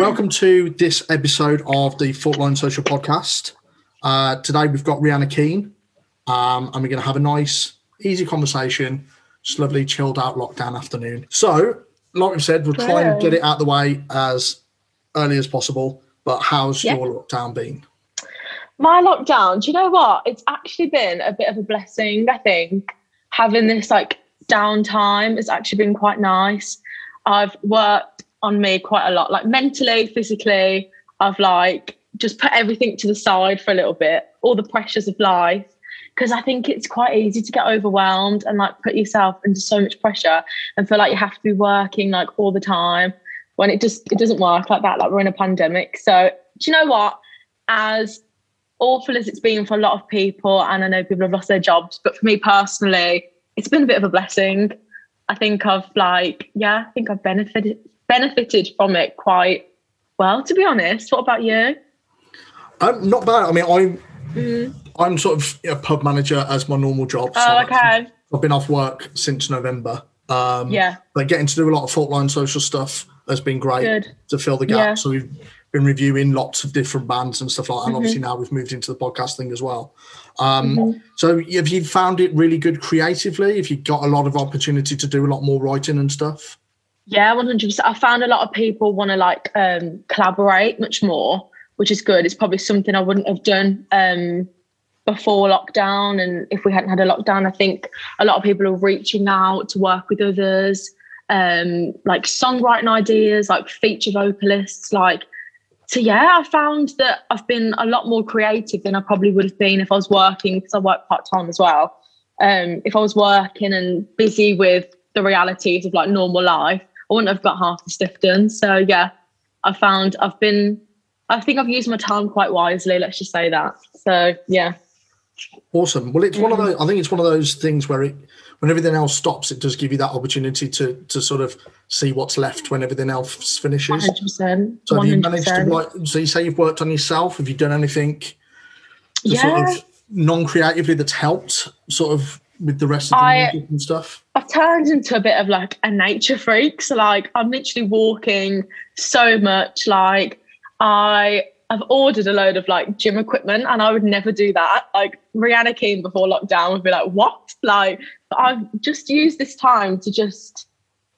Welcome to this episode of the Faultline Social Podcast. Uh, today we've got Rhianna Keane, um, and we're going to have a nice, easy conversation. Just lovely, chilled out lockdown afternoon. So, like we've said, we'll try and get it out the way as early as possible. But how's Yeah. your lockdown been? My lockdown, do you know what? It's actually been a bit of a blessing, I think. Having this like downtime has actually been quite nice. I've worked on me quite a lot, like mentally, physically. I've like just put everything to the side for a little bit, all the pressures of life. Because I think it's quite easy to get overwhelmed and like put yourself into so much pressure and feel like you have to be working like all the time when it just it doesn't work like that. Like we're in a pandemic. So do you know what? As awful as it's been for a lot of people, and I know people have lost their jobs, but for me personally, it's been a bit of a blessing. I think I've like, yeah, I think I've benefited benefited from it quite well, to be honest. What about you? Um, not bad. I mean, I'm I'm sort of a pub manager as my normal job. so Oh, okay. I've been off work since November. Um, Yeah. but getting to do a lot of Faultline social stuff has been great Good. to fill the gap. Yeah. So we've been reviewing lots of different bands and stuff like that. And Mm-hmm. obviously now we've moved into the podcasting as well. Um, Mm-hmm. So have you found it really good creatively? If you got a lot of opportunity to do a lot more writing and stuff? Yeah, one hundred percent. I found a lot of people want to like um, collaborate much more, which is good. It's probably something I wouldn't have done um, before lockdown, and if we hadn't had a lockdown, I think a lot of people are reaching out to work with others, um, like songwriting ideas, like feature vocalists, like. So yeah, I found that I've been a lot more creative than I probably would have been if I was working because I work part time as well. Um, if I was working and busy with the realities of like normal life, I wouldn't have got half the stuff done. So yeah, I found I've been I think I've used my time quite wisely, let's just say that. So yeah. Awesome. Well, it's one of those. I think it's one of those things where it, when everything else stops, it does give you that opportunity to to sort of see what's left when everything else finishes. 100%. So have you managed to write? So you say you've worked on yourself. Have you done anything Yeah. sort of non-creatively that's helped sort of with the rest of the I- music and stuff? I've turned into a bit of like a nature freak. So like I'm literally walking so much. Like I I've ordered a load of like gym equipment and I would never do that. Like Rhianna Keane before lockdown would be like, what? Like but I've just used this time to just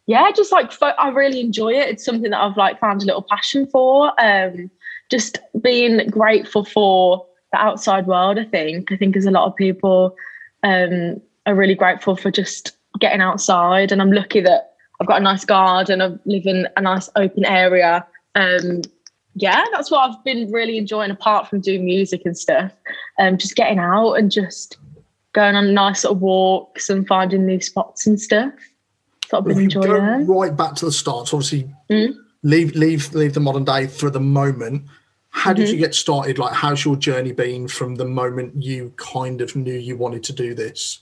yeah, just like fo- I really enjoy it. It's something that I've like found a little passion for. Um just being grateful for the outside world, I think. I think as a lot of people um are really grateful for just getting outside and I'm lucky that I've got a nice garden, I live in a nice open area. Um yeah, that's what I've been really enjoying apart from doing music and stuff. Um just getting out and just going on nice sort of walks and finding new spots and stuff. What I've been If you go right back to the start, so obviously Mm. leave leave leave the modern day for the moment. How Mm-hmm. did you get started? Like, how's your journey been from the moment you kind of knew you wanted to do this?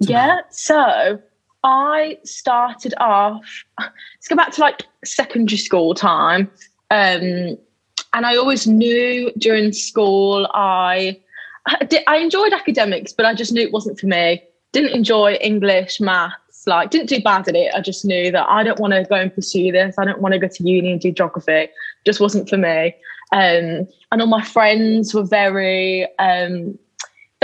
Yeah, so I started off, let's go back to like secondary school time. Um, and I always knew during school I, I, did, I enjoyed academics, but I just knew it wasn't for me. Didn't enjoy English, maths, like didn't do bad at it. I just knew that I don't want to go and pursue this. I don't want to go to uni and do geography. Just wasn't for me. Um, and all my friends were very um,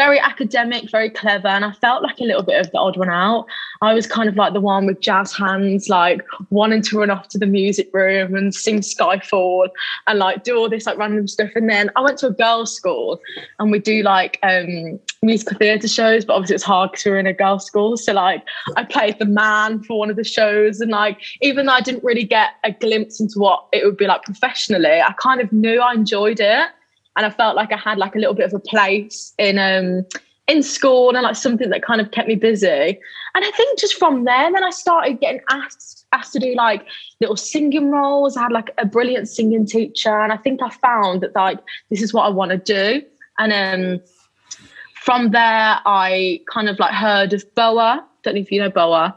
very academic, very clever, and I felt like a little bit of the odd one out. I was kind of like the one with jazz hands, like wanting to run off to the music room and sing Skyfall and like do all this like random stuff. And then I went to a girls' school and we do like um musical theatre shows, but obviously it's hard because we were in a girls' school. So like I played the man for one of the shows, and like even though I didn't really get a glimpse into what it would be like professionally, I kind of knew I enjoyed it and I felt like I had like a little bit of a place in um in school and like something that kind of kept me busy. And I think just from there, then I started getting asked asked to do like little singing roles. I had like a brilliant singing teacher, and I think I found that like this is what I want to do. And um from there, I kind of like heard of Boa. Don't know if you know Boa.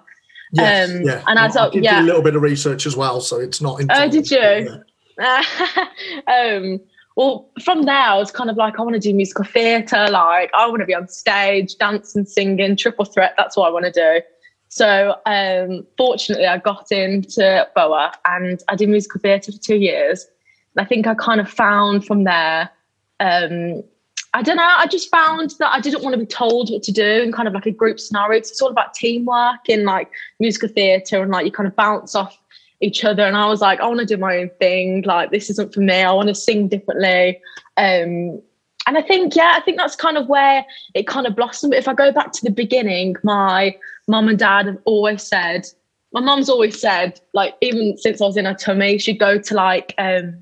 Yes, Um, yeah. and I a- did yeah. a little bit of research as well, so it's not. Oh, did you? Yeah. um, well, from there, I was kind of like, I want to do musical theatre. Like, I want to be on stage, dancing, singing, triple threat. That's what I want to do. So, um, fortunately, I got into BOA and I did musical theatre for two years. And I think I kind of found from there. Um, I don't know. I just found that I didn't want to be told what to do in kind of like a group scenario. It's all about teamwork in like musical theatre and like you kind of bounce off each other. And I was like, I want to do my own thing. Like this isn't for me. I want to sing differently. Um, and I think, yeah, I think that's kind of where it kind of blossomed. If I go back to the beginning, my mum and dad have always said, my mum's always said, like, even since I was in her tummy, she'd go to like um,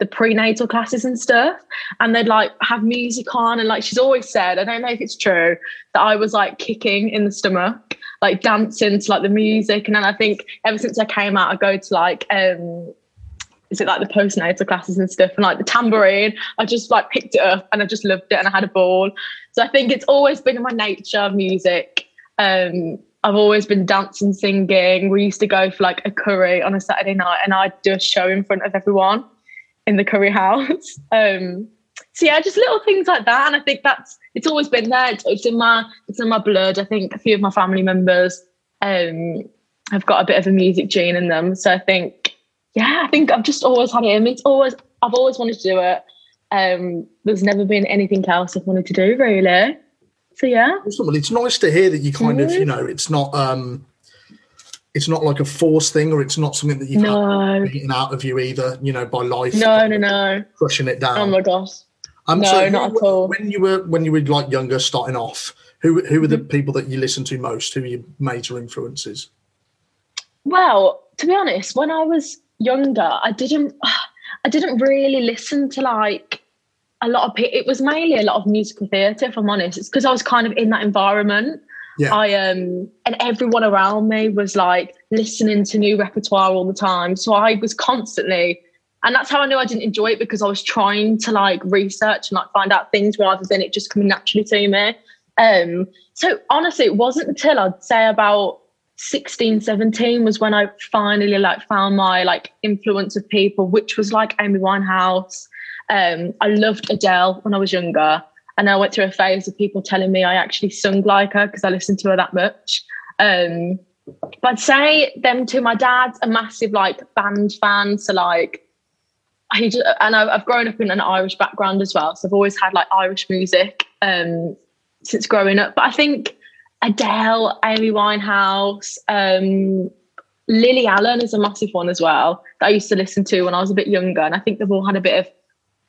the prenatal classes and stuff, and they'd like have music on. And like, she's always said, I don't know if it's true, that I was like kicking in the stomach, like dancing to like the music. And then I think ever since I came out, I go to like, um, is it like the postnatal classes and stuff and like the tambourine. I just like picked it up and i just loved it and i had a ball. So i think it's always been in my nature music. Um i've always been dancing singing. We used to go for like a curry on a saturday night and i'd do a show in front of everyone in the curry house. Um so yeah just little things like that and i think that's it's always been there it's, it's in my it's in my blood i think a few of my family members um have got a bit of a music gene in them so i think yeah, I think I've just always had it in me. It's always I've always wanted to do it. Um, there's never been anything else I've wanted to do really. So yeah. Well, it's nice to hear that you kind mm-hmm. of, you know, it's not um it's not like a force thing or it's not something that you've no. beaten out of you either, you know, by life. No, no, no. Crushing it down. Oh my gosh. Um, no, so not at all. When you were when you were like younger, starting off, who who were the mm-hmm. people that you listened to most? Who were your major influences? Well, to be honest, when I was younger, I didn't I didn't really listen to like a lot of it was mainly a lot of musical theatre, if I'm honest. It's because I was kind of in that environment. Yeah. I um and everyone around me was like listening to new repertoire all the time. So I was constantly and that's how I knew I didn't enjoy it because I was trying to like research and like find out things rather than it just coming naturally to me. Um so honestly it wasn't until I'd say about 16 17 was when i finally like found my like influence of people which was like amy winehouse um i loved adele when i was younger and i went through a phase of people telling me i actually sung like her because i listened to her that much um but I'd say them to my dad's a massive like band fan so like he just, and I've grown up in an Irish background as well so I've always had like Irish music um since growing up but I think Adele, Amy Winehouse, um, Lily Allen is a massive one as well that I used to listen to when I was a bit younger. And I think they've all had a bit of,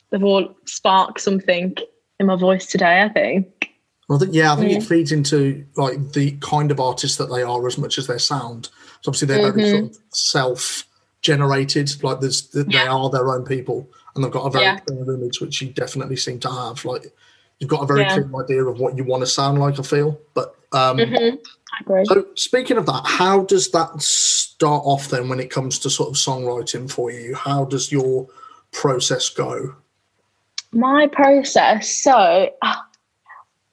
they've all sparked something in my voice today, I think. I think, yeah, I think yeah. it feeds into like the kind of artists that they are as much as their sound. So obviously they're mm-hmm. very sort of self generated, like there's, yeah. they are their own people and they've got a very yeah. clear image, which you definitely seem to have. Like you've got a very clear idea of what you want to sound like, I feel. But um, mm-hmm. So, speaking of that, how does that start off then when it comes to sort of songwriting for you? How does your process go? My process, so uh,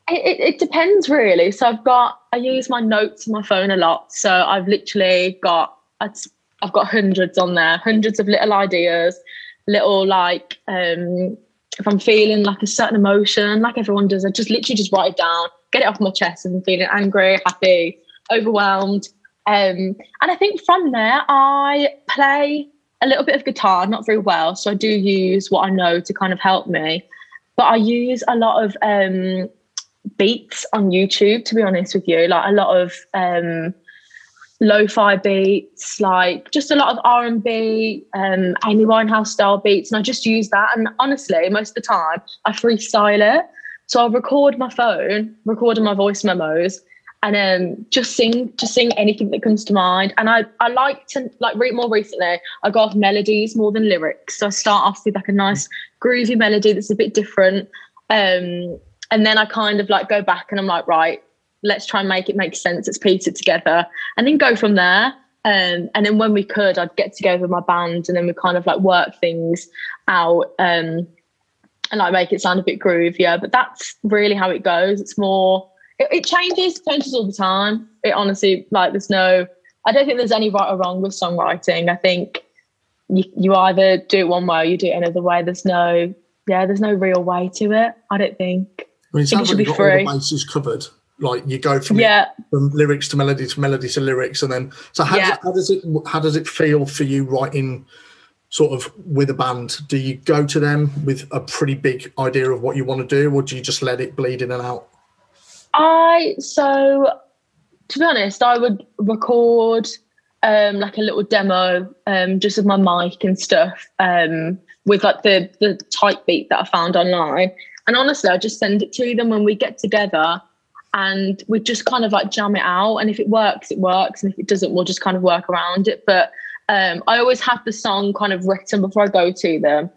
it, it depends really. So, I've got, I use my notes on my phone a lot. So, I've literally got, I've got hundreds on there, hundreds of little ideas, little like, um, if I'm feeling like a certain emotion, like everyone does, I just literally just write it down get it off my chest and feeling angry, happy, overwhelmed. Um, and I think from there, I play a little bit of guitar, not very well. So I do use what I know to kind of help me. But I use a lot of um, beats on YouTube, to be honest with you, like a lot of um, lo-fi beats, like just a lot of R&B, um, Amy Winehouse style beats. And I just use that. And honestly, most of the time, I freestyle it. So I'll record my phone, recording my voice memos, and um, just sing, just sing anything that comes to mind. And I, I like to like read more recently. I go off melodies more than lyrics. So I start off with like a nice groovy melody that's a bit different, um, and then I kind of like go back and I'm like, right, let's try and make it make sense. Let's piece it together, and then go from there. Um, and then when we could, I'd get together with my band, and then we kind of like work things out. Um, and like make it sound a bit groovier. But that's really how it goes. It's more it, it changes, changes all the time. It honestly like there's no I don't think there's any right or wrong with songwriting. I think you, you either do it one way or you do it another way. There's no yeah, there's no real way to it. I don't think. I mean, it sounds like you've got free. all the bases covered. Like you go from yeah. from lyrics to melody to melody to lyrics, and then so how, yeah. does, how does it how does it feel for you writing sort of with a band? Do you go to them with a pretty big idea of what you want to do, or do you just let it bleed in and out? I so to be honest, I would record um, like a little demo um, just with my mic and stuff um, with like the the type beat that I found online. And honestly, I just send it to them when we get together and we just kind of like jam it out. And if it works, it works. And if it doesn't, we'll just kind of work around it. But um, I always have the song kind of written before I go to them.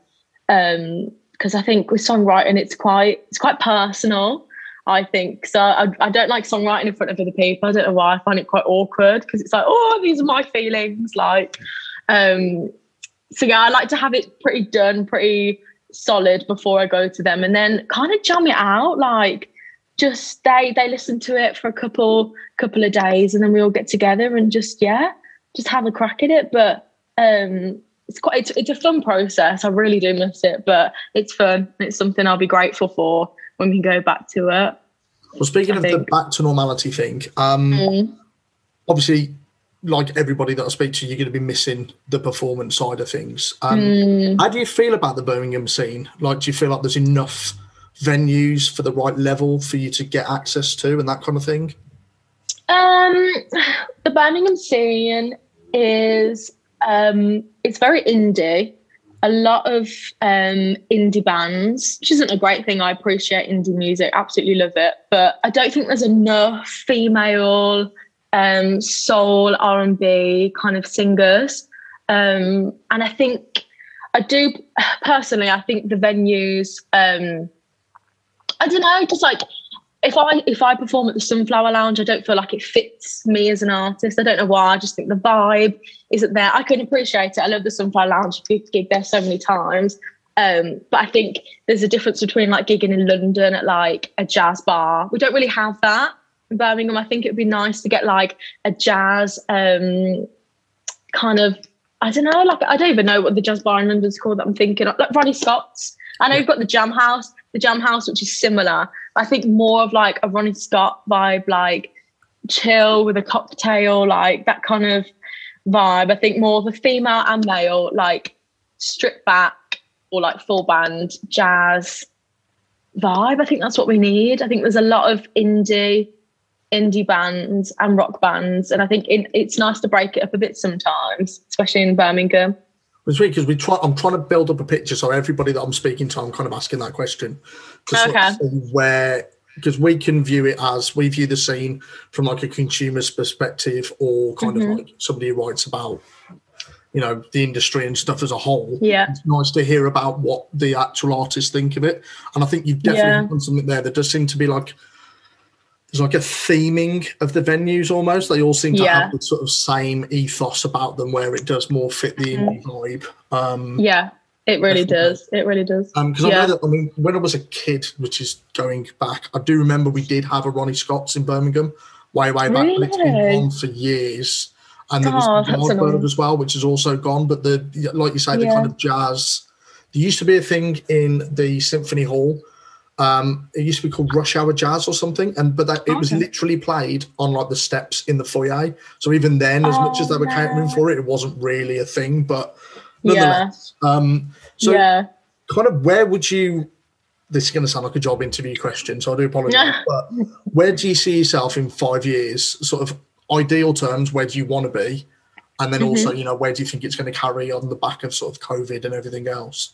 Um because um, I think with songwriting, it's quite it's quite personal. I think so. I, I don't like songwriting in front of other people. I don't know why. I find it quite awkward because it's like, oh, these are my feelings. Like, um, so yeah, I like to have it pretty done, pretty solid before I go to them, and then kind of jam it out. Like, just they they listen to it for a couple couple of days, and then we all get together and just yeah, just have a crack at it. But um, it's quite it's, it's a fun process. I really do miss it, but it's fun. It's something I'll be grateful for when we go back to it. Well, speaking I of think. the back to normality thing, um, mm. obviously, like everybody that I speak to, you're going to be missing the performance side of things. Um, mm. How do you feel about the Birmingham scene? Like, do you feel like there's enough venues for the right level for you to get access to and that kind of thing? Um, the Birmingham scene is um, it's very indie a lot of um, indie bands, which isn't a great thing. I appreciate indie music, absolutely love it, but I don't think there's enough female um, soul R and B kind of singers, um, and I think I do personally. I think the venues. Um, I don't know, just like if I if I perform at the Sunflower Lounge, I don't feel like it fits me as an artist. I don't know why. I just think the vibe isn't there. I can appreciate it. I love the Sunflower Lounge. Gig there so many times. Um, but I think there's a difference between like gigging in London at like a jazz bar. We don't really have that in Birmingham. I think it would be nice to get like a jazz um, kind of I don't know, like I don't even know what the jazz bar in London's called that I'm thinking of. Like Ronnie Scott's. I know you've got the Jam House, the Jam House, which is similar. I think more of like a Ronnie Scott vibe, like chill with a cocktail, like that kind of vibe. I think more of a female and male, like strip back or like full band jazz vibe. I think that's what we need. I think there's a lot of indie indie bands and rock bands, and I think it, it's nice to break it up a bit sometimes, especially in Birmingham. It's weird because we try. I'm trying to build up a picture, so everybody that I'm speaking to, I'm kind of asking that question. Okay. where because we can view it as we view the scene from like a consumer's perspective, or kind mm-hmm. of like somebody who writes about you know the industry and stuff as a whole. Yeah, it's nice to hear about what the actual artists think of it, and I think you've definitely yeah. done something there that does seem to be like there's like a theming of the venues almost. They all seem to yeah. have the sort of same ethos about them where it does more fit the indie mm. vibe. Um, yeah, it really definitely. does. It really does. Because um, yeah. I know that, I mean, when I was a kid, which is going back, I do remember we did have a Ronnie Scott's in Birmingham way, way back, really? but it's been gone for years. And there was oh, Yardbird as well, which is also gone. But the, like you say, the yeah. kind of jazz. There used to be a thing in the Symphony Hall um, it used to be called Rush Hour Jazz or something, and but that, it okay. was literally played on like the steps in the foyer. So even then, as oh, much as they were oh, no. catering for it, it wasn't really a thing. But nonetheless, yeah. um, so yeah. kind of where would you? This is going to sound like a job interview question, so I do apologize. but where do you see yourself in five years? Sort of ideal terms, where do you want to be? And then mm-hmm. also, you know, where do you think it's going to carry on the back of sort of COVID and everything else?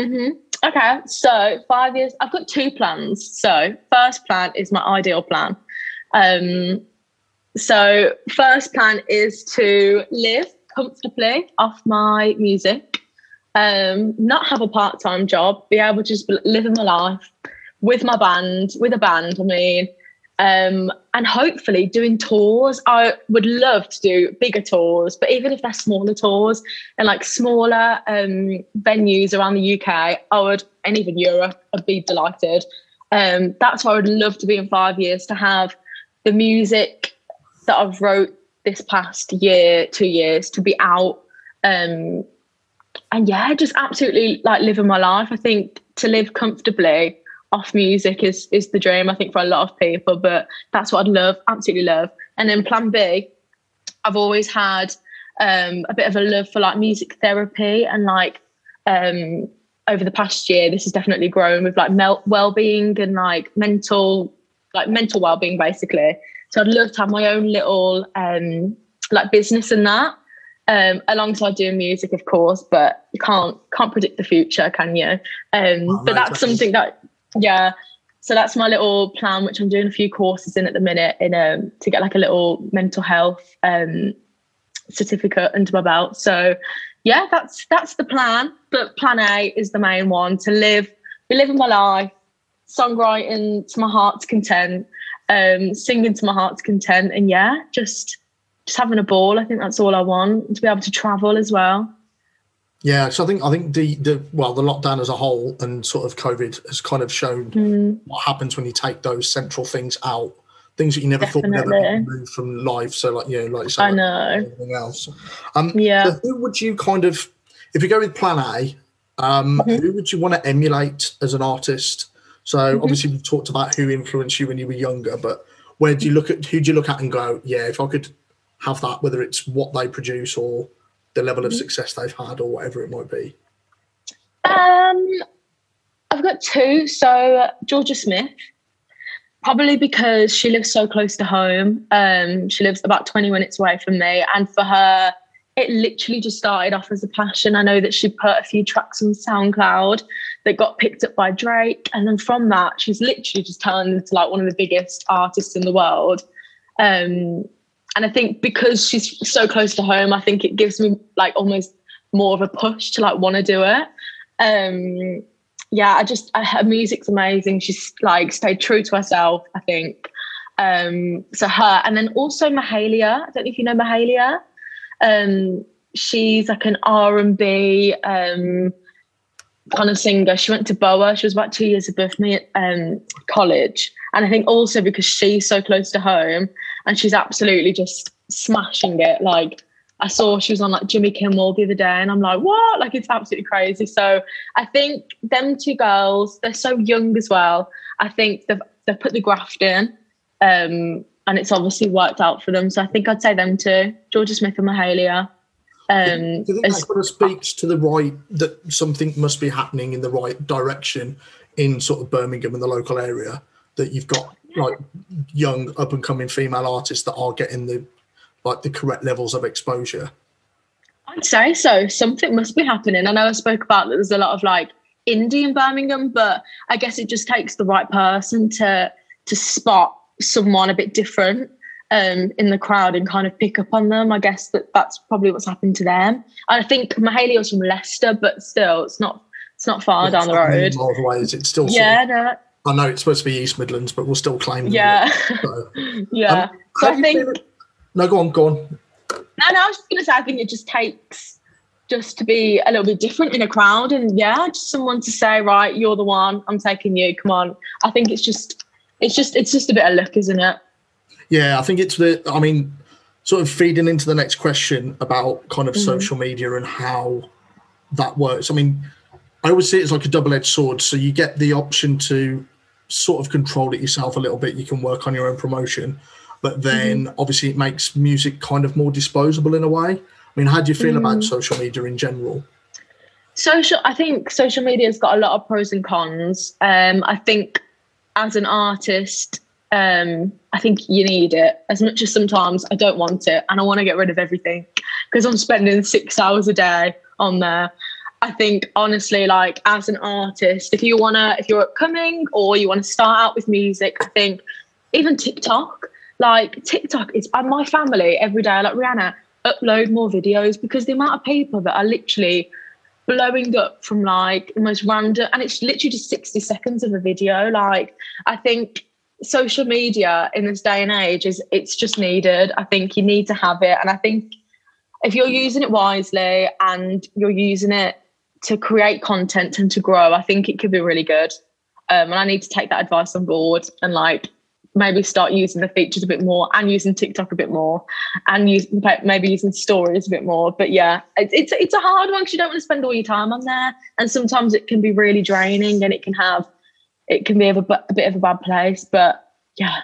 Mm-hmm. Okay, so five years. I've got two plans. So first plan is my ideal plan. Um, so first plan is to live comfortably off my music, um, not have a part time job, be able to just live my life with my band, with a band. I mean, um, and hopefully doing tours. I would love to do bigger tours, but even if they're smaller tours and like smaller um, venues around the UK, I would, and even Europe, I'd be delighted. Um, that's why I would love to be in five years to have the music that I've wrote this past year, two years, to be out. Um, and yeah, just absolutely like living my life. I think to live comfortably off music is is the dream, I think, for a lot of people. But that's what I'd love, absolutely love. And then plan B, I've always had um, a bit of a love for like music therapy and like um, over the past year, this has definitely grown with like mel- well-being and like mental, like mental well-being basically. So I'd love to have my own little um, like business and that. Um, alongside doing music, of course, but you can't can't predict the future, can you? Um, Oh, but no, that's something that, yeah. So that's my little plan, which I'm doing a few courses in at the minute, in um, to get like a little mental health um, certificate under my belt. So yeah, that's that's the plan. But plan A is the main one to live, be living my life, songwriting to my heart's content, um, singing to my heart's content, and yeah, just just having a ball. I think that's all I want to be able to travel as well. Yeah, so I think I think the the well the lockdown as a whole and sort of COVID has kind of shown Mm, what happens when you take those central things out, things that you never thought would ever Definitely. removed from life. So like you know, like you I know. everything else. Um, Yeah. so who would you kind of, if you go with Plan A, um, Mhm. who would you want to emulate as an artist? So Mhm. obviously we've talked about who influenced you when you were younger, but where do you look at? Who do you look at and go, yeah, if I could have that, whether it's what they produce or the level of Mhm. success they've had or whatever it might be. Um, I've got two. So Jorja Smith, probably because she lives so close to home. Um, she lives about 20 minutes away from me, and for her, it literally just started off as a passion. I know that she put a few tracks on SoundCloud that got picked up by Drake, and then from that, she's literally just turned into like one of the biggest artists in the world. Um, and I think because she's so close to home, I think it gives me like almost more of a push to like want to do it. Um yeah i just I, her music's amazing. She's like stayed true to herself i think. Um so her and then also mahalia. I don't know if you know mahalia. Um she's like an r&b um kind of singer. She went to boa. She was about two years above me at um college. And i think also because she's so close to home and she's absolutely just smashing it like I saw she was on like Jimmy Kimmel the other day, and I'm like, what? Like, it's absolutely crazy. So I think them two girls, they're so young as well. I think they've they've put the graft in, um, and it's obviously worked out for them. So I think I'd say them two, Jorja Smith and Mahalia. Um, Do you think as- that kind of speaks to the right that something must be happening in the right direction in sort of Birmingham and the local area? That you've got like young up and coming female artists that are getting the like the correct levels of exposure. I'd say so. Something must be happening. I know I spoke about that there's a lot of like indie in Birmingham, but I guess it just takes the right person to to spot someone a bit different um, in the crowd and kind of pick up on them. I guess that that's probably what's happened to them. And I think Mahalia was from Leicester, but still, it's not it's not far Yeah, down the not a million road. Miles away, is it still? sort Yeah, of- no, I know it's supposed to be East Midlands, but we'll still claim. them. yeah, So, yeah. Um, so I think No, go on, go on. No, no, I was just gonna say I think it just takes just to be a little bit different in a crowd and yeah, just someone to say, right, you're the one, I'm taking you, come on. I think it's just it's just it's just a bit of luck, isn't it? Yeah, I think it's the. I mean, sort of feeding into the next question about kind of Mhm. social media and how that works. I mean, I always see it as like a double-edged sword. So you get the option to sort of control it yourself a little bit. You can work on your own promotion, but then obviously it makes music kind of more disposable in a way. I mean, how do you feel about Mm. social media in general? Social I think social media's got a lot of pros and cons. Um I think as an artist, um, I think you need it as much as sometimes I don't want it and I want to get rid of everything because I'm spending six hours a day on there. I think honestly, like as an artist, if you wanna, if you're upcoming or you want to start out with music, I think even TikTok, like TikTok is and my family every day, like Rhianna, upload more videos because the amount of people that are literally blowing up from like the most random and it's literally just 60 seconds of a video. Like I think social media in this day and age is it's just needed. I think you need to have it. And I think if you're using it wisely and you're using it to create content and to grow, I think it could be really good. Um, and I need to take that advice on board and like maybe start using the features a bit more and using TikTok a bit more and use maybe using stories a bit more. But yeah, it's it's, it's a hard one because you don't want to spend all your time on there, and sometimes it can be really draining and it can have it can be a, a bit of a bad place. But yeah,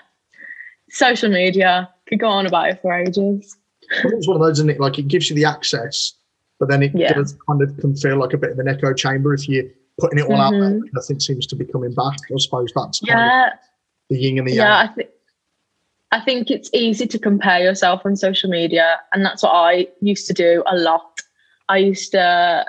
social media could go on about it for ages. Think it's one of those, isn't it? Like it gives you the access, but then it Yeah. does kind of can feel like a bit of an echo chamber if you're putting it all out there. Mhm. Nothing seems to be coming back. I suppose that's Yeah, the yin and the yeah. yang. I think I think it's easy to compare yourself on social media, and that's what I used to do a lot. I used to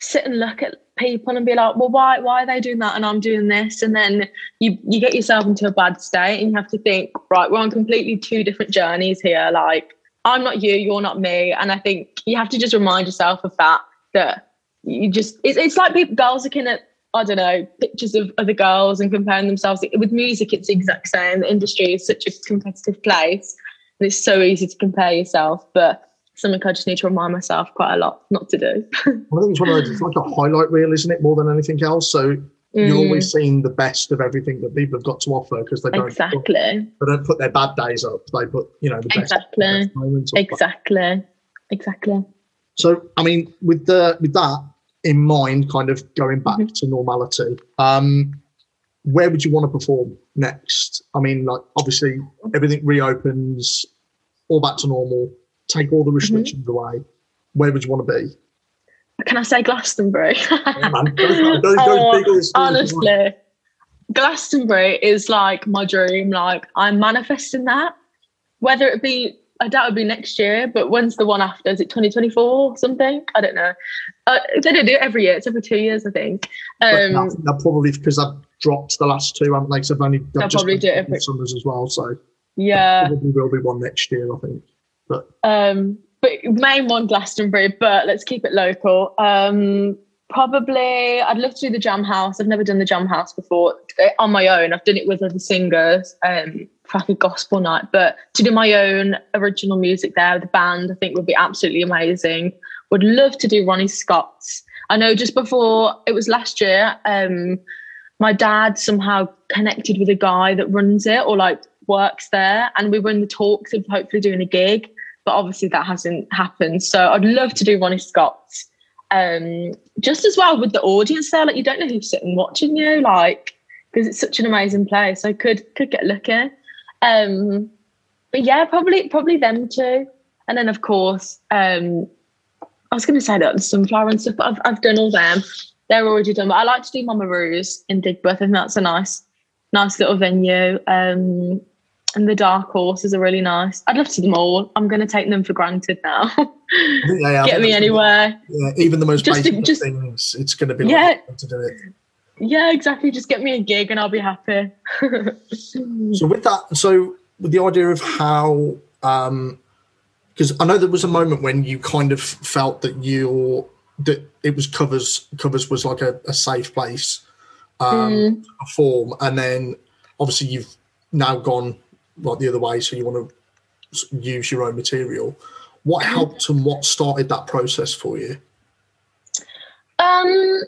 sit and look at people and be like, "Well, why why are they doing that and I'm doing this?" And then you you get yourself into a bad state, and you have to think, right, we're on completely two different journeys here. Like, I'm not you, you're not me, and I think you have to just remind yourself of that. That you just it's, it's like people girls looking at I don't know, pictures of other girls and comparing themselves. With music, it's the exact same. The industry is such a competitive place. And it's so easy to compare yourself. But something I just need to remind myself quite a lot not to do. I think it's one of those. It's like a highlight reel, isn't it? More than anything else. So you're Mm, always seeing the best of everything that people have got to offer because they don't. Put, exactly. they don't put their bad days up. They put you know the best, Exactly. best. Exactly. Exactly. So, I mean, with the with that in mind, kind of going back Mhm. to normality, um, where would you want to perform next? I mean, like obviously everything reopens, all back to normal. Take all the restrictions away. Where would you want to be? Can I say Glastonbury? Yeah, man. Go for it. Go- go Oh, big or as small as you want. honestly, Glastonbury is like my dream. Like I'm manifesting that. Whether it be, I doubt it'll be next year, but when's the one after? Is it 2024 or something? I don't know. Uh, they don't do it every year. It's every two years, I think. Um, I think they'll probably because I've dropped the last two, haven't they? 'Cause I've only They'll just probably do it every- summers as well. So yeah. probably will be one next year, I think. But Um, but main one Glastonbury, but let's keep it local. Um, probably I'd love to do the Jam House. I've never done the Jam House before on my own. I've done it with other singers, um, like a gospel night. But to do my own original music there, the band, I think would be absolutely amazing. Would love to do Ronnie Scott's. I know just before it was last year, um, my dad somehow connected with a guy that runs it or like works there, and we were in the talks of hopefully doing a gig but obviously that hasn't happened. So I'd love to do Ronnie Scott's. Um, just as well with the audience there, like you don't know who's sitting watching you, like because it's such an amazing place. I could could get lucky. Um, but yeah, probably probably them two, and then of course, um, I was going to say that the sunflower and stuff, but I've I've done all them. They're already done. But I like to do Mama Roux's in Digbeth. and that's a nice nice little venue. Um, and the Dark horses are really nice. I'd love to do them all. I'm going to take them for granted now. Yeah, Get me anywhere. Yeah, even the most Just basic just- things, it's going to be Yeah. like to do it. Yeah, exactly. Just get me a gig and I'll be happy. So with that, so with the idea of how, because I know there was a moment when you kind of felt that you that it was covers covers was like a, a safe place um, Mm. to perform, and then obviously you've now gone like the other way, so you want to use your own material. What helped and what started that process for you? Um,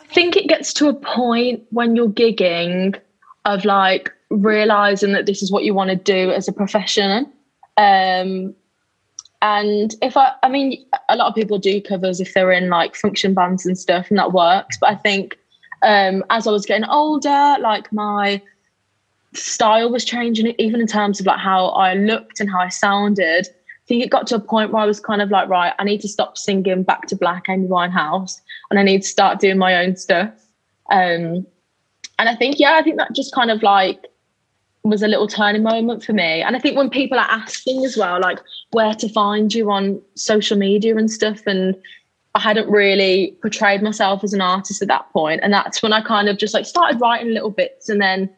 I think it gets to a point when you're gigging of like realizing that this is what you want to do as a profession. Um, and if I, I mean, a lot of people do covers if they're in like function bands and stuff, and that works. But I think um, as I was getting older, like my style was changing, even in terms of like how I looked and how I sounded. I think it got to a point where I was kind of like, right, I need to stop singing Back to Black, Amy Winehouse, and I need to start doing my own stuff. Um, and I think, yeah, I think that just kind of like was a little turning moment for me. And I think when people are asking as well, like where to find you on social media and stuff, and I hadn't really portrayed myself as an artist at that point, and that's when I kind of just like started writing little bits, and then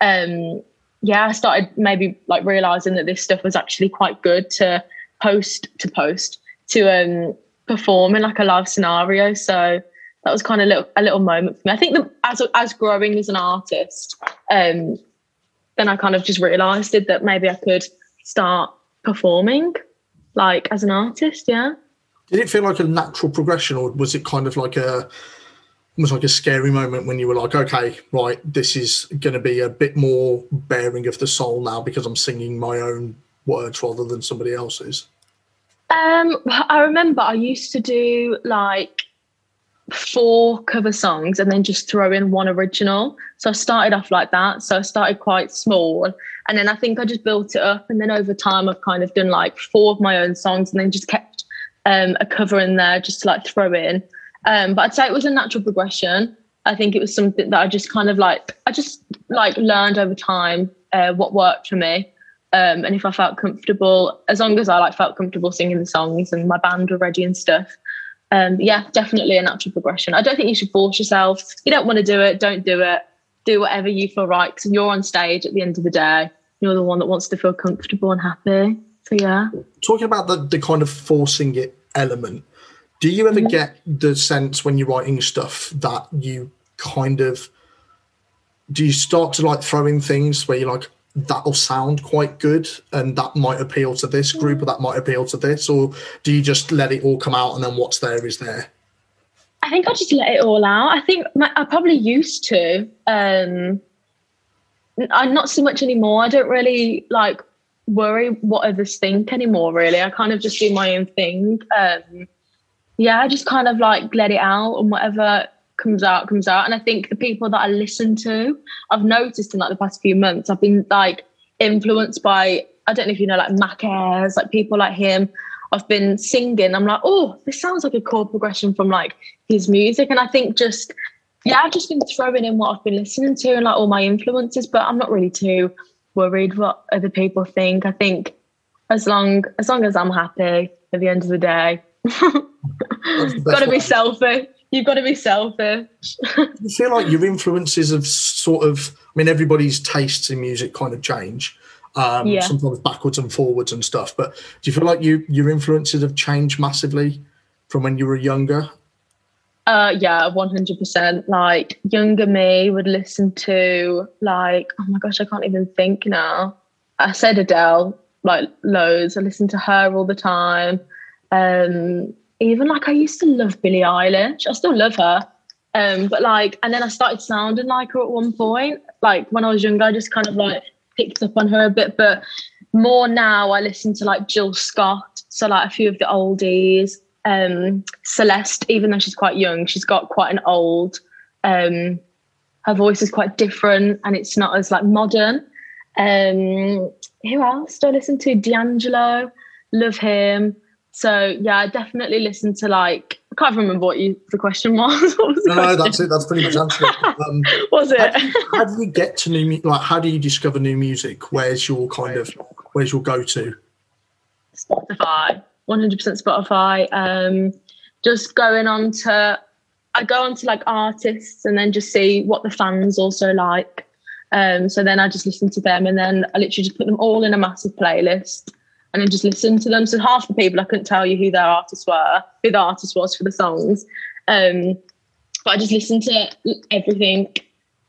um, yeah, I started maybe like realizing that this stuff was actually quite good to post to post to um perform in like a live scenario. So that was kind of a little, a little moment for me. I think that as as growing as an artist, um, then I kind of just realised it that maybe I could start performing like as an artist. Yeah. Did it feel like a natural progression, or was it kind of like a almost like a scary moment when you were like, okay, right, this is going to be a bit more bearing of the soul now because I'm singing my own words rather than somebody else's? Um, I remember I used to do like four cover songs and then just throw in one original. So I started off like that. So I started quite small. And then I think I just built it up. And then over time, I've kind of done like four of my own songs and then just kept um, a cover in there just to like throw in. Um, but I'd say it was a natural progression. I think it was something that I just kind of like, I just like learned over time uh, what worked for me. Um, and if I felt comfortable, as long as I like felt comfortable singing the songs and my band were ready and stuff, um, yeah, definitely a natural progression. I don't think you should force yourself. You don't want to do it, don't do it. Do whatever you feel right because you're on stage at the end of the day. You're the one that wants to feel comfortable and happy. So yeah. Talking about the, the kind of forcing it element, do you ever get the sense when you're writing stuff that you kind of do you start to like throw in things where you're like, that'll sound quite good and that might appeal to this group or that might appeal to this or do you just let it all come out and then what's there is there? I think i just let it all out. I think my, i probably used to um i'm not so much anymore. I don't really like worry what others think anymore really. I kind of just do my own thing. Um yeah i just kind of like let it out and whatever comes out comes out. And i think the people that i listen to i've noticed in like the past few months i've been like influenced by i don't know if you know like mac ayres like people like him. I've been singing. I'm like oh this sounds like a chord progression from like his music. And i think just yeah i've just been throwing in what i've been listening to and like all my influences but i'm not really too worried what other people think. I think as long as long as i'm happy at the end of the day got to be selfish you've got to be selfish. you feel like your influences have sort of, I mean, everybody's tastes in music kind of change. Um, yeah. Sometimes backwards and forwards and stuff. But do you feel like you your influences have changed massively from when you were younger? Uh, yeah, one hundred percent. Like younger me would listen to like, oh my gosh, I can't even think now. I said Adele like loads. I listened to her all the time. Um, even like I used to love Billie Eilish. I still love her. Um, but like, and then I started sounding like her at one point. Like when I was younger, I just kind of like picked up on her a bit. But more now, I listen to like Jill Scott. So like a few of the oldies. Um, Celeste, even though she's quite young, she's got quite an old. Um, her voice is quite different, and it's not as like modern. Um, who else do I listen to? D'Angelo, love him. So yeah, I definitely listen to like I can't remember what you the question was. was no, no, that's it. That's pretty much answered. Um, was it? How do, you, how do, you, get to new music? like? How do you discover new music? Where's your kind of where's your go to? Spotify, one hundred percent Spotify. Um, just going on to I go on to like artists and then just see what the fans also like. Um, so then I just listen to them and then I literally just put them all in a massive playlist and then just listen to them. So half the people I couldn't tell you who their artists were, who the artist was for the songs. Um, but I just listened to everything.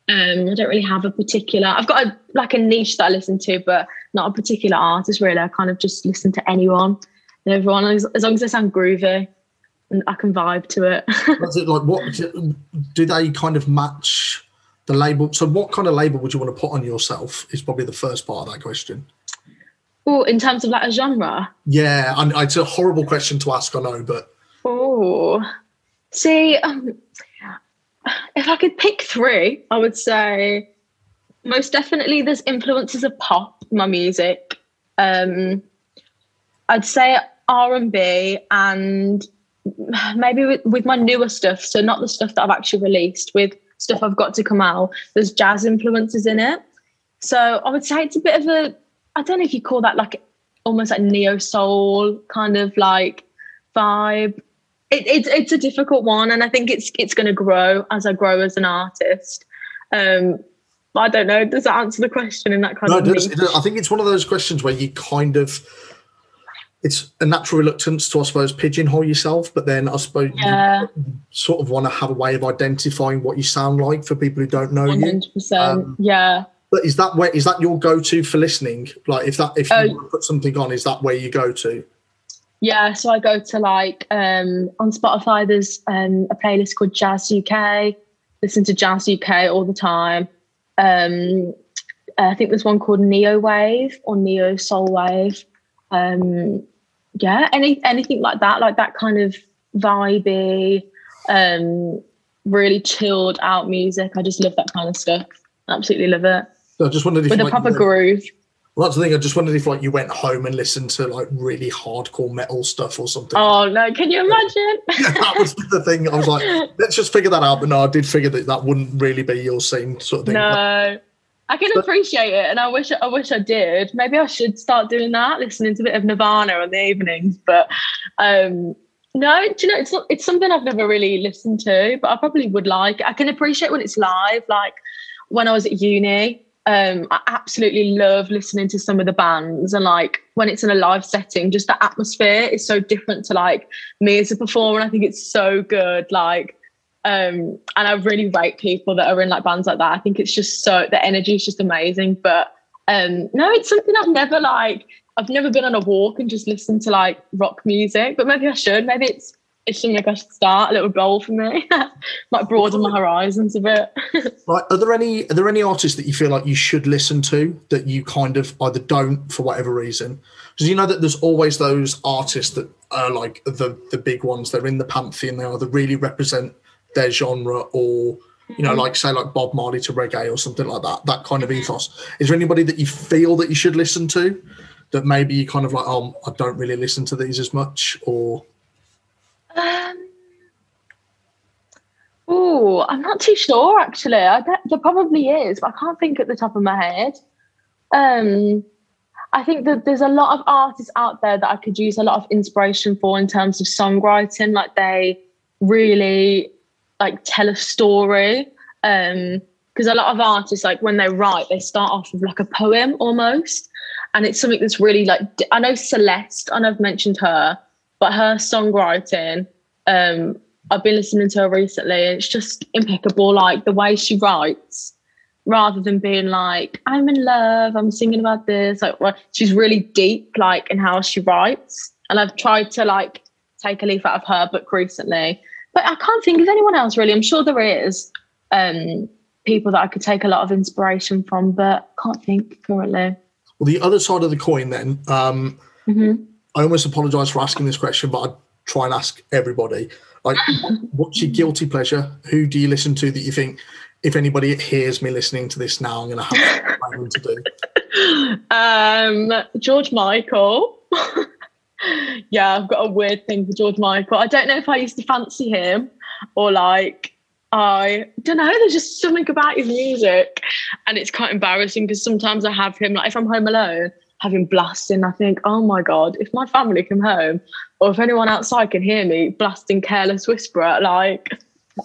Um, I don't really have a particular. I've got a like a niche that I listen to, but not a particular artist really. I kind of just listen to anyone and everyone as, as long as they sound groovy and I can vibe to it. It like what do they kind of match the label? So what kind of label would you want to put on yourself? Is probably the first part of that question. Oh, in terms of like a genre? Yeah, and it's a horrible question to ask, I know, but. Oh, see, um, if I could pick three, I would say most definitely there's influences of pop in my music. Um, I'd say R and B, and maybe with, with my newer stuff. So not the stuff that I've actually released, with stuff I've got to come out. There's jazz influences in it. So I would say it's a bit of a I don't know if you call that like almost like neo soul kind of like vibe. It, it's it's a difficult one, and I think it's it's going to grow as I grow as an artist. Um, I don't know. Does that answer the question in that kind no, of? No, I think it's one of those questions where you kind of it's a natural reluctance to, I suppose, pigeonhole yourself, but then I suppose yeah. you sort of want to have a way of identifying what you sound like for people who don't know 100%, you. Um, yeah. But is that where is that your go to for listening? Like if that if you uh, put something on, is that where you go to? Yeah, so I go to like um, on Spotify. There's um, a playlist called Jazz UK. Listen to Jazz UK all the time. Um, I think there's one called Neo Wave or Neo Soul Wave. Um, yeah, any anything like that, like that kind of vibey, um, really chilled out music. I just love that kind of stuff. Absolutely love it. I just wondered if with a like, proper you know- groove. Well, that's the thing. I just wondered if like you went home and listened to like really hardcore metal stuff or something. Oh no, can you imagine? yeah, that was the thing. I was like, let's just figure that out. But no, I did figure that that wouldn't really be your scene, sort of thing. no. I can appreciate it and I wish I wish I did. Maybe I should start doing that, listening to a bit of Nirvana on the evenings. But um no, do you know it's not it's something I've never really listened to, but I probably would like. I can appreciate when it's live, like when I was at uni. Um, I absolutely love listening to some of the bands and like when it's in a live setting, just the atmosphere is so different to like me as a performer. I think it's so good. Like um and i really rate people that are in like bands like that i think it's just so the energy is just amazing but um no it's something i've never like i've never been on a walk and just listened to like rock music but maybe i should maybe it's it's something i should start a little goal for me might broaden my horizons a bit Right? Are there any are there any artists that you feel like you should listen to that you kind of either don't for whatever reason? Because you know that there's always those artists that are like the the big ones. They're in the pantheon. They either really represent their genre or you know, mm-hmm. like say like Bob Marley to reggae or something like that. That kind of ethos. Is there anybody that you feel that you should listen to? That maybe you kind of like, oh, I don't really listen to these as much, or Um, oh, I'm not too sure actually. I bet there probably is, but I can't think at the top of my head. Um, I think that there's a lot of artists out there that I could use a lot of inspiration for in terms of songwriting. Like they really like tell a story. Um, because a lot of artists, like when they write, they start off with like a poem almost, and it's something that's really like i know Celeste. and I've mentioned her, but her songwriting, um, I've been listening to her recently, and it's just impeccable. Like the way she writes, rather than being like I'm in love, I'm singing about this. Like well, she's really deep, like in how she writes. And I've tried to like take a leaf out of her book recently, but I can't think of anyone else really. I'm sure there is um, people that I could take a lot of inspiration from, but can't think currently. well, the other side of the coin. Then, um, Mhm. I almost apologise for asking this question, but I try and ask everybody. Like, what's your guilty pleasure? Who do you listen to that you think, if anybody hears me listening to this now, I'm going to have something to do? Um, George Michael. yeah, I've got a weird thing for George Michael. I don't know if I used to fancy him or like I don't know. There's just something about his music, and it's quite embarrassing because sometimes I have him like if I'm home alone, him blasting. I think, oh my god, if my family come home or if anyone outside can hear me blasting "Careless Whisperer," like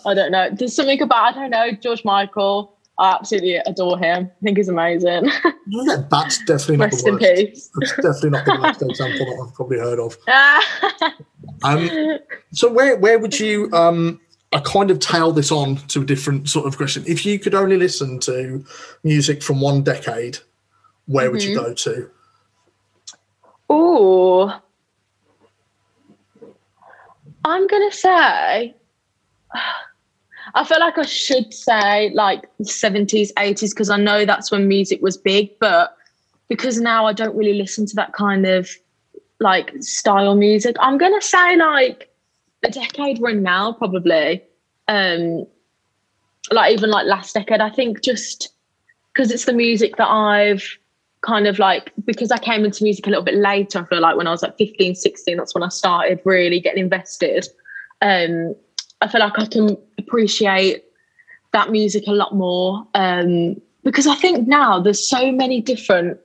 I don't know. There's something about I don't know George Michael. I absolutely adore him. I think he's amazing. Yeah, that's definitely not Rest the in peace. That's definitely not the worst example that I've probably heard of. Ah. Um, so where where would you um I kind of tail this on to a different sort of question. If you could only listen to music from one decade, where would you go to? Oh, I'm gonna say. I feel like I should say like the 70s, 80s, because I know that's when music was big, but because now I don't really listen to that kind of like style music, I'm gonna say like a decade we're in now, probably. Um like even like last decade, I think just because it's the music that I've kind of like because I came into music a little bit later, I feel like when I was like 15, 16, that's when I started really getting invested. Um, I feel like I can appreciate that music a lot more. Um, because I think now there's so many different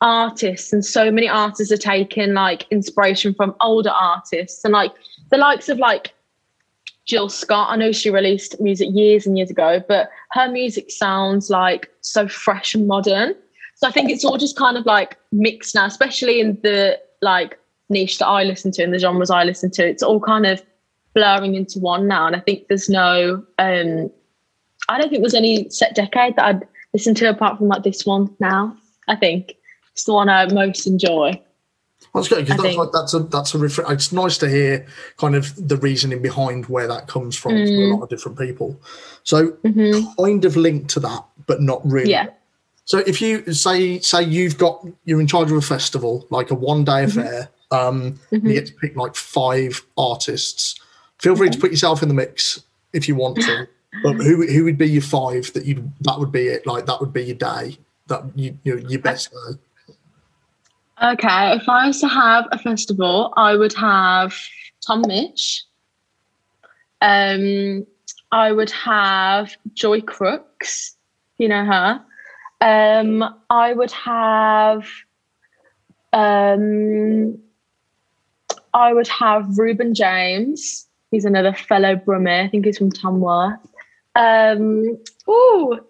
artists and so many artists are taking like inspiration from older artists and like the likes of like Jill Scott. I know she released music years and years ago, but her music sounds like so fresh and modern. So I think it's all just kind of like mixed now, especially in the like niche that I listen to and the genres I listen to. It's all kind of blurring into one now. And I think there's no um I don't think there's any set decade that I'd listen to apart from like this one now. I think it's the one I most enjoy. That's good because that's like that's a that's a refer- it's nice to hear kind of the reasoning behind where that comes from Mm. a lot of different people. So Mhm. kind of linked to that, but not really. Yeah. So if you say say you've got you're in charge of a festival, like a one day Mm-hmm. affair, um, and you get to pick like five artists, Feel free to put yourself in the mix if you want to. but who who would be your five that you that would be it? Like that would be your day that you, you your best day. Okay, if I was to have a festival, I would have Tom Misch. Um, I would have Joy Crookes. You know her. Um, I would have. Um, I would have Reuben James. He's another fellow Brummie. I think he's from Tamworth. Um, oh,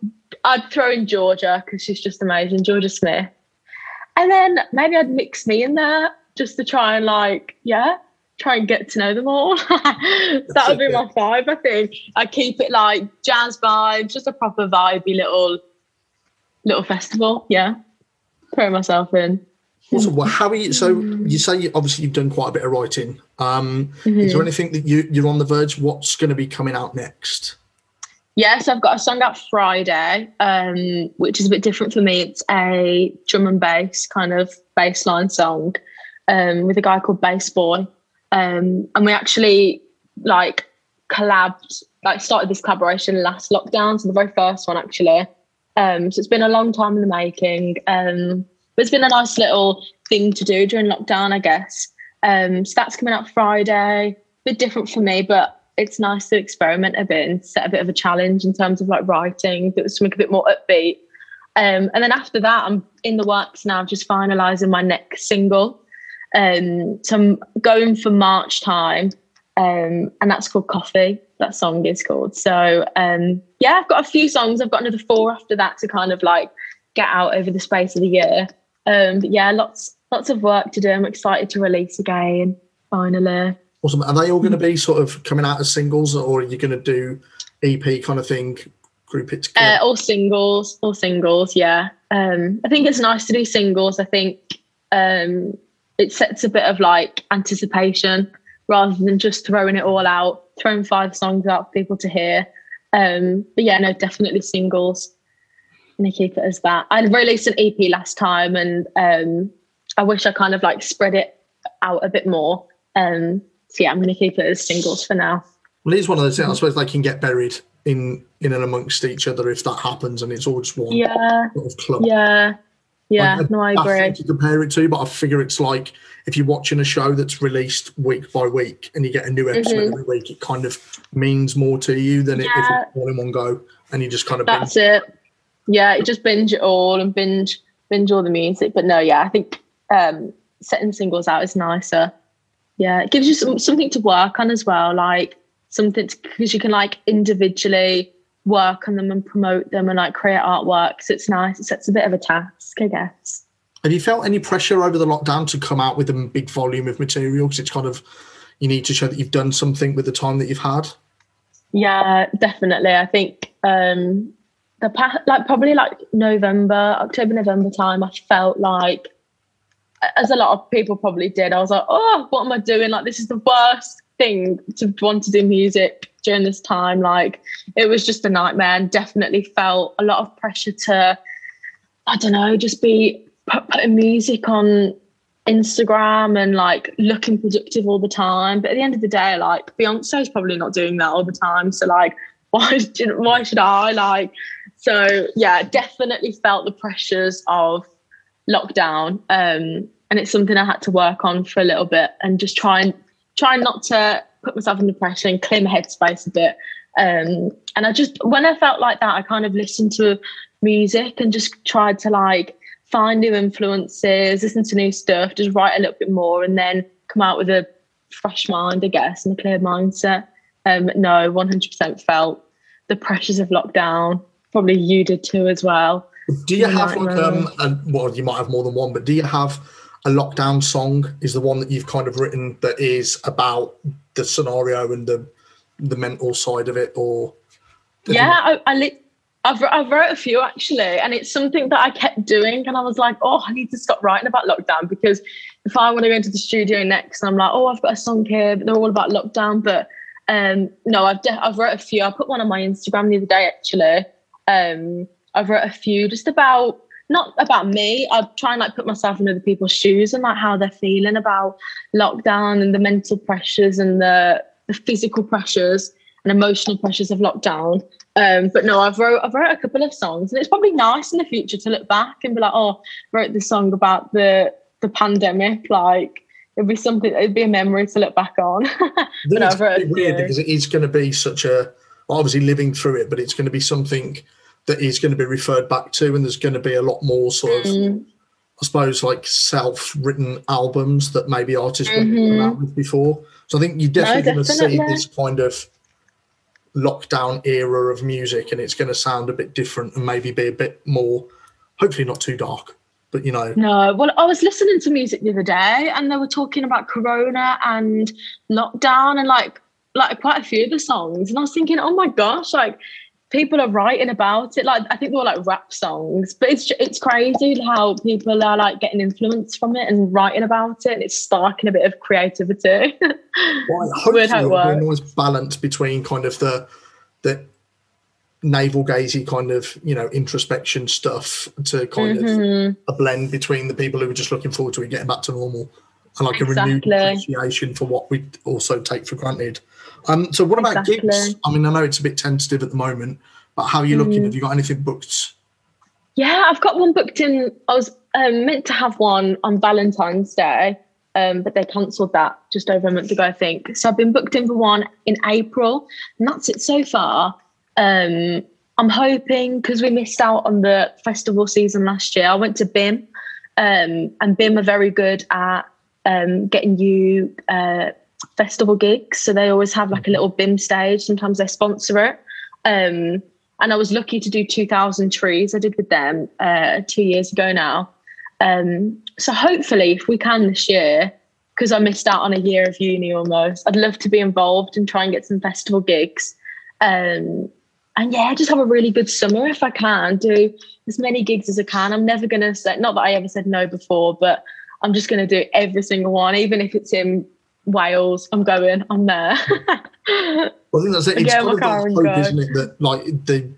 I'd throw in Jorja because she's just amazing. Jorja Smith. And then maybe I'd mix me in there just to try and like, yeah, try and get to know them all. that would be my five, I think. I keep it like jazz vibes, just a proper vibey little little festival. Yeah. Throw myself in. Awesome. Well, how are you? So you say you, obviously you've done quite a bit of writing. Um, mm-hmm. Is there anything that you, you're on the verge? What's going to be coming out next? Yes, I've got a song out Friday, um, which is a bit different for me. It's a drum and bass kind of bass line song um, with a guy called Bass Boy. Um, and we actually like collabed, like started this collaboration last lockdown, so the very first one actually. Um, so it's been a long time in the making. Um, but it's been a nice little thing to do during lockdown, I guess. Um, so that's coming out Friday. A bit different for me, but it's nice to experiment a bit and set a bit of a challenge in terms of like writing, it was something a bit more upbeat. Um, and then after that, I'm in the works now, just finalising my next single. Um, so I'm going for March time, um, and that's called Coffee. That song is called. So um, yeah, I've got a few songs. I've got another four after that to kind of like get out over the space of the year. Um, but yeah, lots lots of work to do. I'm excited to release again finally. Awesome. Are they all going to be sort of coming out as singles, or are you going to do EP kind of thing? Group it together? Uh, all singles, all singles. Yeah. Um, I think it's nice to do singles. I think um, it sets a bit of like anticipation rather than just throwing it all out, throwing five songs out for people to hear. Um, but yeah, no, definitely singles. And I keep it as that. I released an EP last time, and um, I wish I kind of like spread it out a bit more. Um, so yeah, I'm going to keep it as singles for now. Well, it is one of those things. I suppose they can get buried in in and amongst each other if that happens, and it's all just one yeah sort of club. Yeah, yeah. Like, no, I agree. To compare it to, but I figure it's like if you're watching a show that's released week by week and you get a new episode mm-hmm. every week, it kind of means more to you than yeah. if it's all in one go and you just kind of. That's binge. it. Yeah, you just binge it all and binge binge all the music. But no, yeah, I think um, setting singles out is nicer yeah it gives you some, something to work on as well like something because you can like individually work on them and promote them and like create artwork so it's nice it sets a bit of a task i guess have you felt any pressure over the lockdown to come out with a big volume of material because it's kind of you need to show that you've done something with the time that you've had yeah definitely i think um the past like probably like november october november time i felt like as a lot of people probably did, I was like, oh, what am I doing? Like, this is the worst thing to want to do music during this time. Like, it was just a nightmare and definitely felt a lot of pressure to, I don't know, just be put, putting music on Instagram and like looking productive all the time. But at the end of the day, like Beyonce's probably not doing that all the time. So like, why should why should I like? So yeah, definitely felt the pressures of lockdown. Um, and it's something I had to work on for a little bit and just try and try not to put myself in depression, and clear my headspace a bit. Um, and I just when I felt like that, I kind of listened to music and just tried to like find new influences, listen to new stuff, just write a little bit more, and then come out with a fresh mind, I guess, and a clear mindset. Um, no, 100% felt the pressures of lockdown. Probably you did too as well. Do you have like um, a, well, you might have more than one, but do you have a lockdown song? Is the one that you've kind of written that is about the scenario and the the mental side of it, or? Yeah, you... I, I li- I've I've wrote a few actually, and it's something that I kept doing, and I was like, oh, I need to stop writing about lockdown because if I want to go into the studio next, I'm like, oh, I've got a song here, but they're all about lockdown, but um, no, I've de- I've wrote a few. I put one on my Instagram the other day actually. Um, I've wrote a few just about not about me. I try and like put myself in other people's shoes and like how they're feeling about lockdown and the mental pressures and the the physical pressures and emotional pressures of lockdown. Um, but no, I've wrote I've wrote a couple of songs, and it's probably nice in the future to look back and be like, oh, I wrote this song about the the pandemic. Like it'd be something. It'd be a memory to look back on. I think it's really weird because it is going to be such a obviously living through it, but it's going to be something that is going to be referred back to, and there's going to be a lot more sort of. Mm. I suppose like self-written albums that maybe artists Mhm. wouldn't come out with before. So I think you're definitely going to see this kind of lockdown era of music, and it's going to sound a bit different and maybe be a bit more, hopefully not too dark, but you know, No, well, I was listening to music the other day, and they were talking about Corona and lockdown, and like like quite a few of the songs, and I was thinking, oh my gosh, like people are writing about it. Like I think were like rap songs, but it's it's crazy how people are like getting influence from it and writing about it, and it's sparking a bit of creativity. Well, It's weird how hopefully it it'll be a works. nice balance between kind of the the navel gazy kind of you know introspection stuff to kind of Mhm. a blend between the people who are just looking forward to it getting back to normal and like a renewed appreciation for what we also take for granted. Um, so what about gigs? I mean, I know it's a bit tentative at the moment, but how are you looking? Mm. Have you got anything booked? Yeah, I've got one booked in. I was um, meant to have one on Valentine's Day, um, but they cancelled that just over a month ago, I think. So I've been booked in for one in April, and that's it so far. Um, I'm hoping because we missed out on the festival season last year. I went to BIMM, um, and BIMM are very good at um, getting you uh, festival gigs. So they always have like a little BIMM stage. Sometimes they sponsor it. Um, and I was lucky to do 2000 trees. I did with them uh, two years ago now. Um, so hopefully, if we can this year, because I missed out on a year of uni almost, I'd love to be involved and try and get some festival gigs. Um, and yeah, just have a really good summer if I can. Do as many gigs as I can. I'm never going to say, not that I ever said no before, but I'm just going to do every single one, even if it's in Wales. I'm going, I'm there. Well, I think that's it. It's kind of that hope, go. isn't it, that like the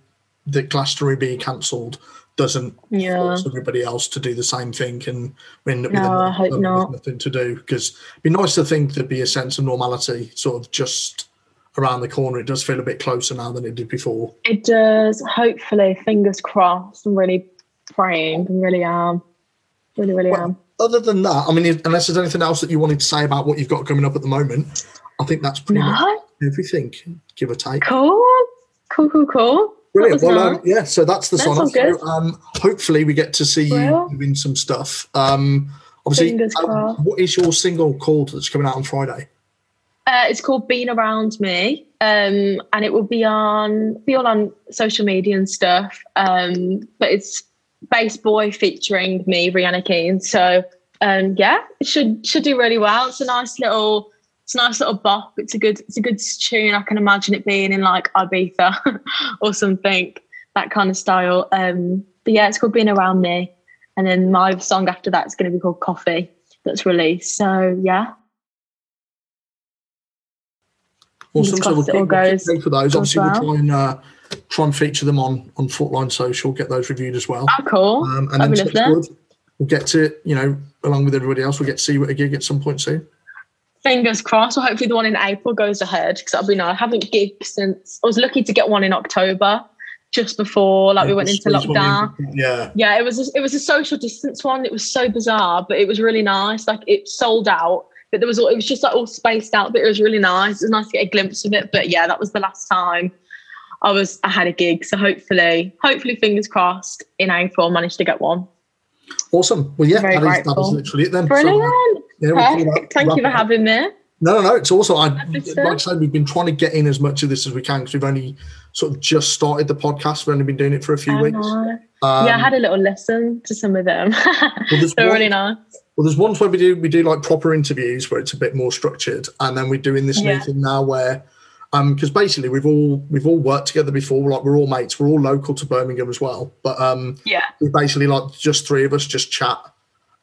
the Glastonbury being cancelled doesn't yeah. force everybody else to do the same thing and we end up with, No, a- I hope with not. nothing to do because it'd be nice to think there'd be a sense of normality sort of just around the corner it does feel a bit closer now than it did before It does. Hopefully, fingers crossed. I'm really praying. I really am. Really, really Well, am. Other than that i mean unless there's anything else that you wanted to say about what you've got coming up at the moment i think that's pretty much everything give or take Cool. Cool, cool, cool. Brilliant. That was Well, um, yeah, so that's the That sign. So, um, hopefully, we get to see you Well. doing some stuff. Um, obviously, um, what is your single called that's coming out on Friday? Uh, it's called Being Around Me, um, and it will be on be all on social media and stuff. Um, but it's Bass Boy featuring me, Rhianna Keane. So um, yeah, it should should do really well. It's a nice little it's a nice little bop. It's a good it's a good tune. I can imagine it being in like Ibiza or something that kind of style. Um, but yeah, it's called Being Around Me, and then my song after that is going to be called Coffee. That's released. So yeah. Awesome. So we'll crossed it all keep, we'll keep for those. Obviously, we'll well. try and uh, try and feature them on on Footline Social. Get those reviewed as well. Oh, cool. Um, and then touch wood, we'll get to you know along with everybody else. We'll get to see you at a gig at some point soon. Fingers crossed. Well, hopefully the one in April goes ahead because that'll be nice. I haven't gigged since I was lucky to get one in October, just before like we went into in. lockdown. Yeah. Yeah, it was a, it was a social distance one. It was so bizarre, but it was really nice. Like it sold out, but there was all, it was just like all spaced out, but it was really nice. It was nice to get a glimpse of it. But yeah, that was the last time I was I had a gig. So hopefully, hopefully, fingers crossed, in April, managed to get one. Awesome. Well, yeah, that is, that is literally it then. So, Brilliant. yeah, we'll that- Perfect. Thank you for having me. No, no, no. It's also, I, like I said, we've been trying to get in as much of this as we can because we've only sort of just started the podcast. We've only been doing it for a few I weeks. Um, yeah, I had a little listen to some of them. there's They're one- really nice. well, there's ones where we do we do like proper interviews where it's a bit more structured, and then we're doing this new thing now where, um, because basically we've all we've all worked together before. Like we're all mates. We're all local to Birmingham as well, but um, Yeah. we basically like just three of us just chat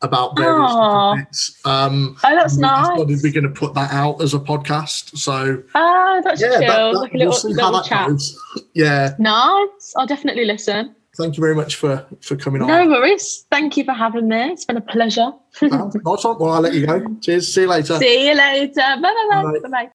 about various topics. Um, Oh, that's nice. we're going to put that out as a podcast. So Oh, that's yeah, chill. that, that- like a we'll little, little chat. goes. Yeah, Nice. I'll definitely listen. thank you very much for for coming on. No worries. Thank you for having me. It's been a pleasure. Um, nice. Well, I'll let you go. Cheers. See you later. See you later. Bye. bye. Bye bye.